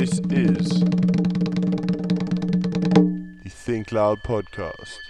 This is the Think Loud podcast.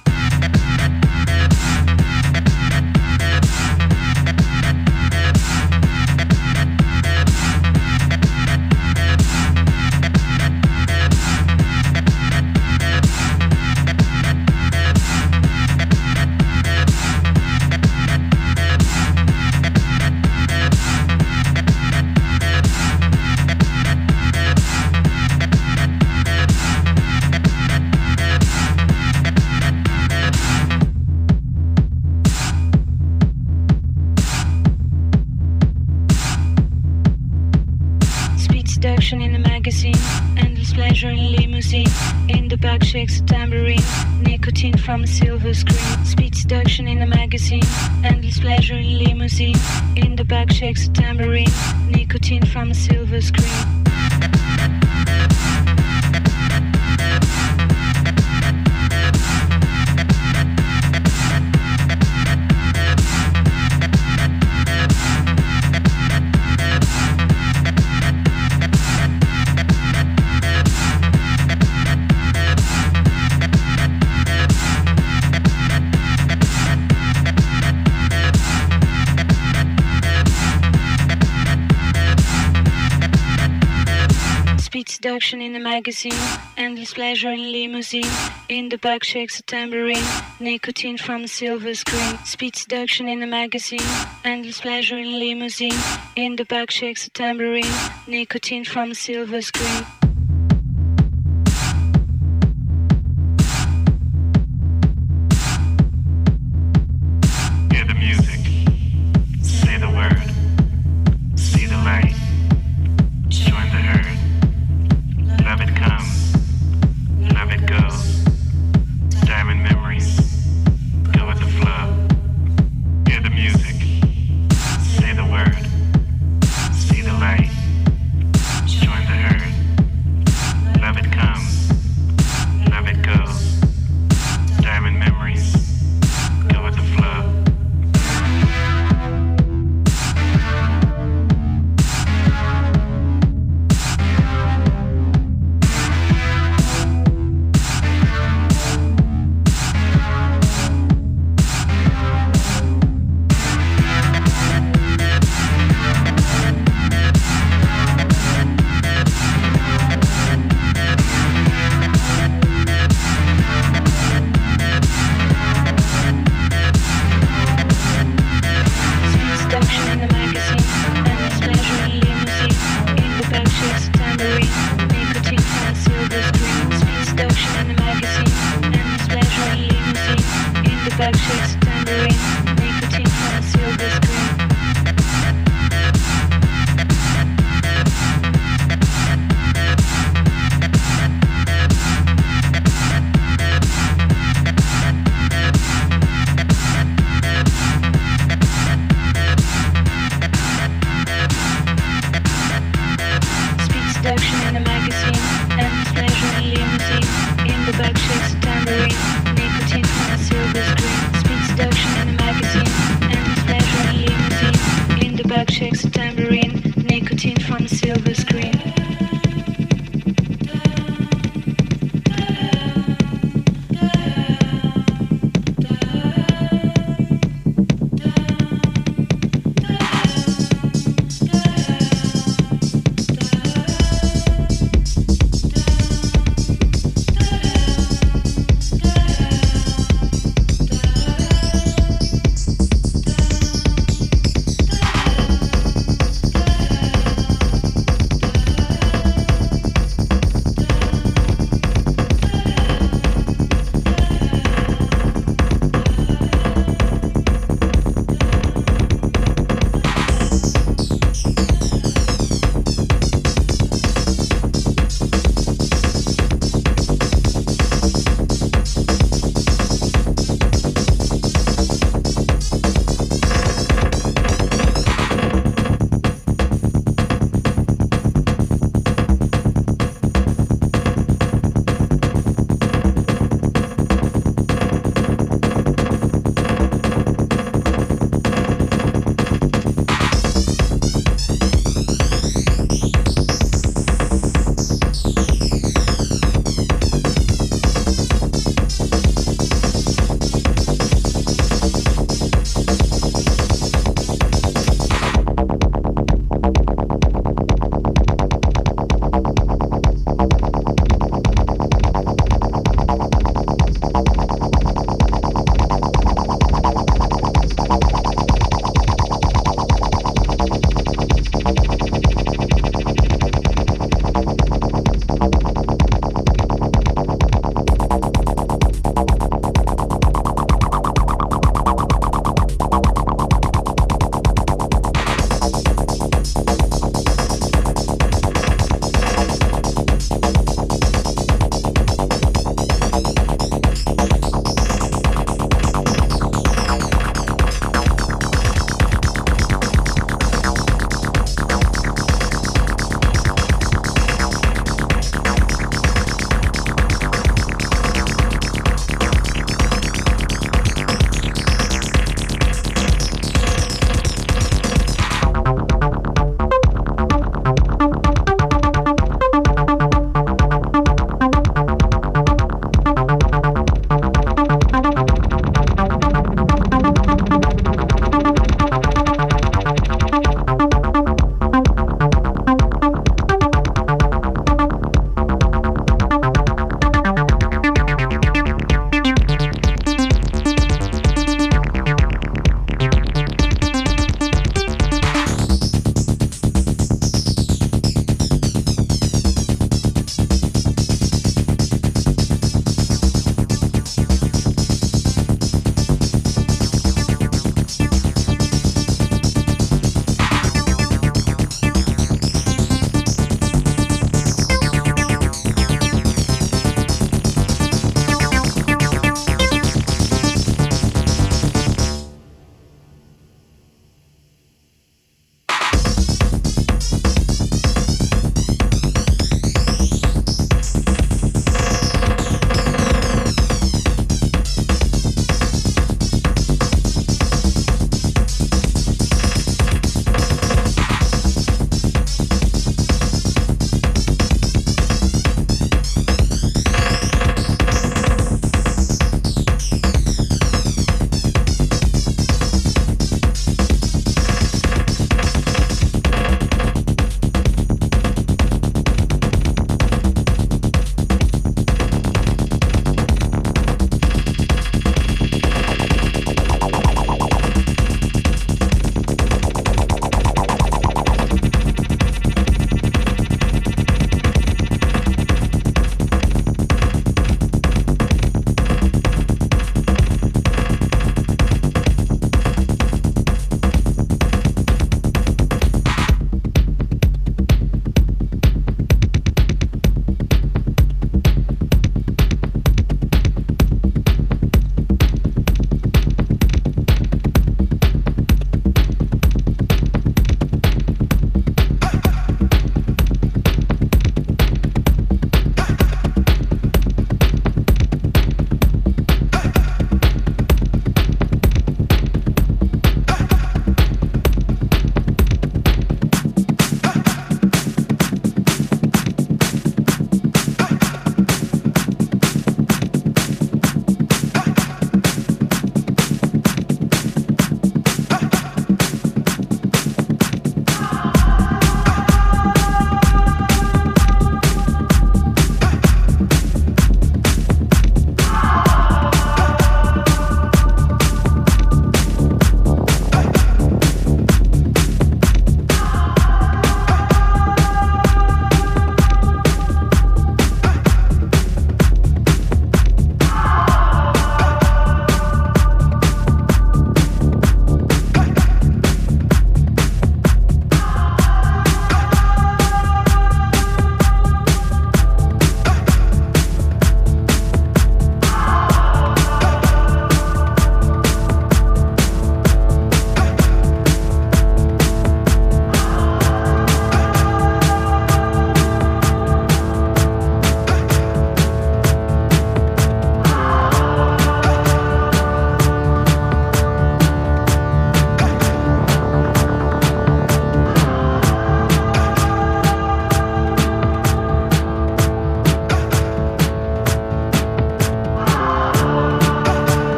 limousine and his pleasure in limousine. In the back shakes a tambourine, nicotine from silver screen. Speed seduction in a magazine and his pleasure in limousine. In the back shakes a tambourine, nicotine from silver screen.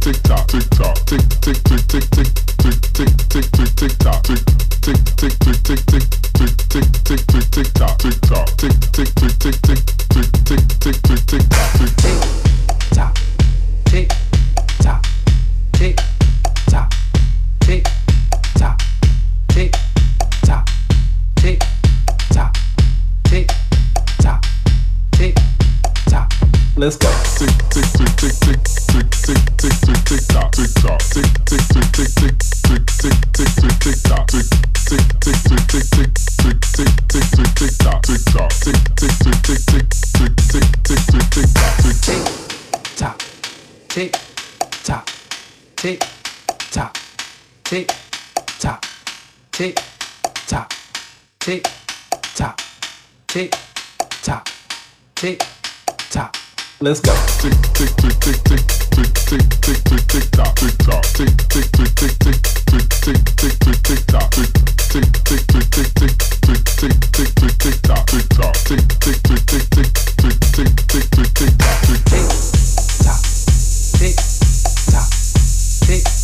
tick tick tick tick tick tock, tick tock. Let's go. Tick tick tick tick tick tick tick tick tick tick tock tick tock tick tick tick tick tick tick tick tick tick tick tock tick tick tick tick tick tick tick tick tick tick tick tock tick tock tick tick tick tick tick tick tick tick tick tick tock tick tock tick tock tick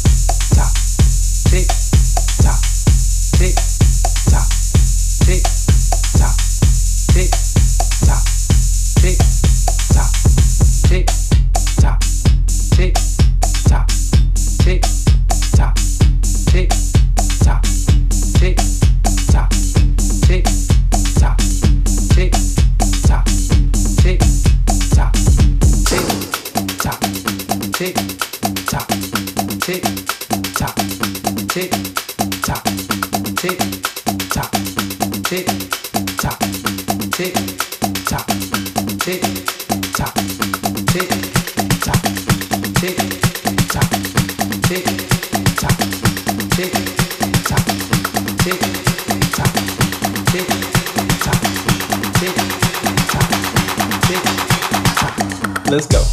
Let's go.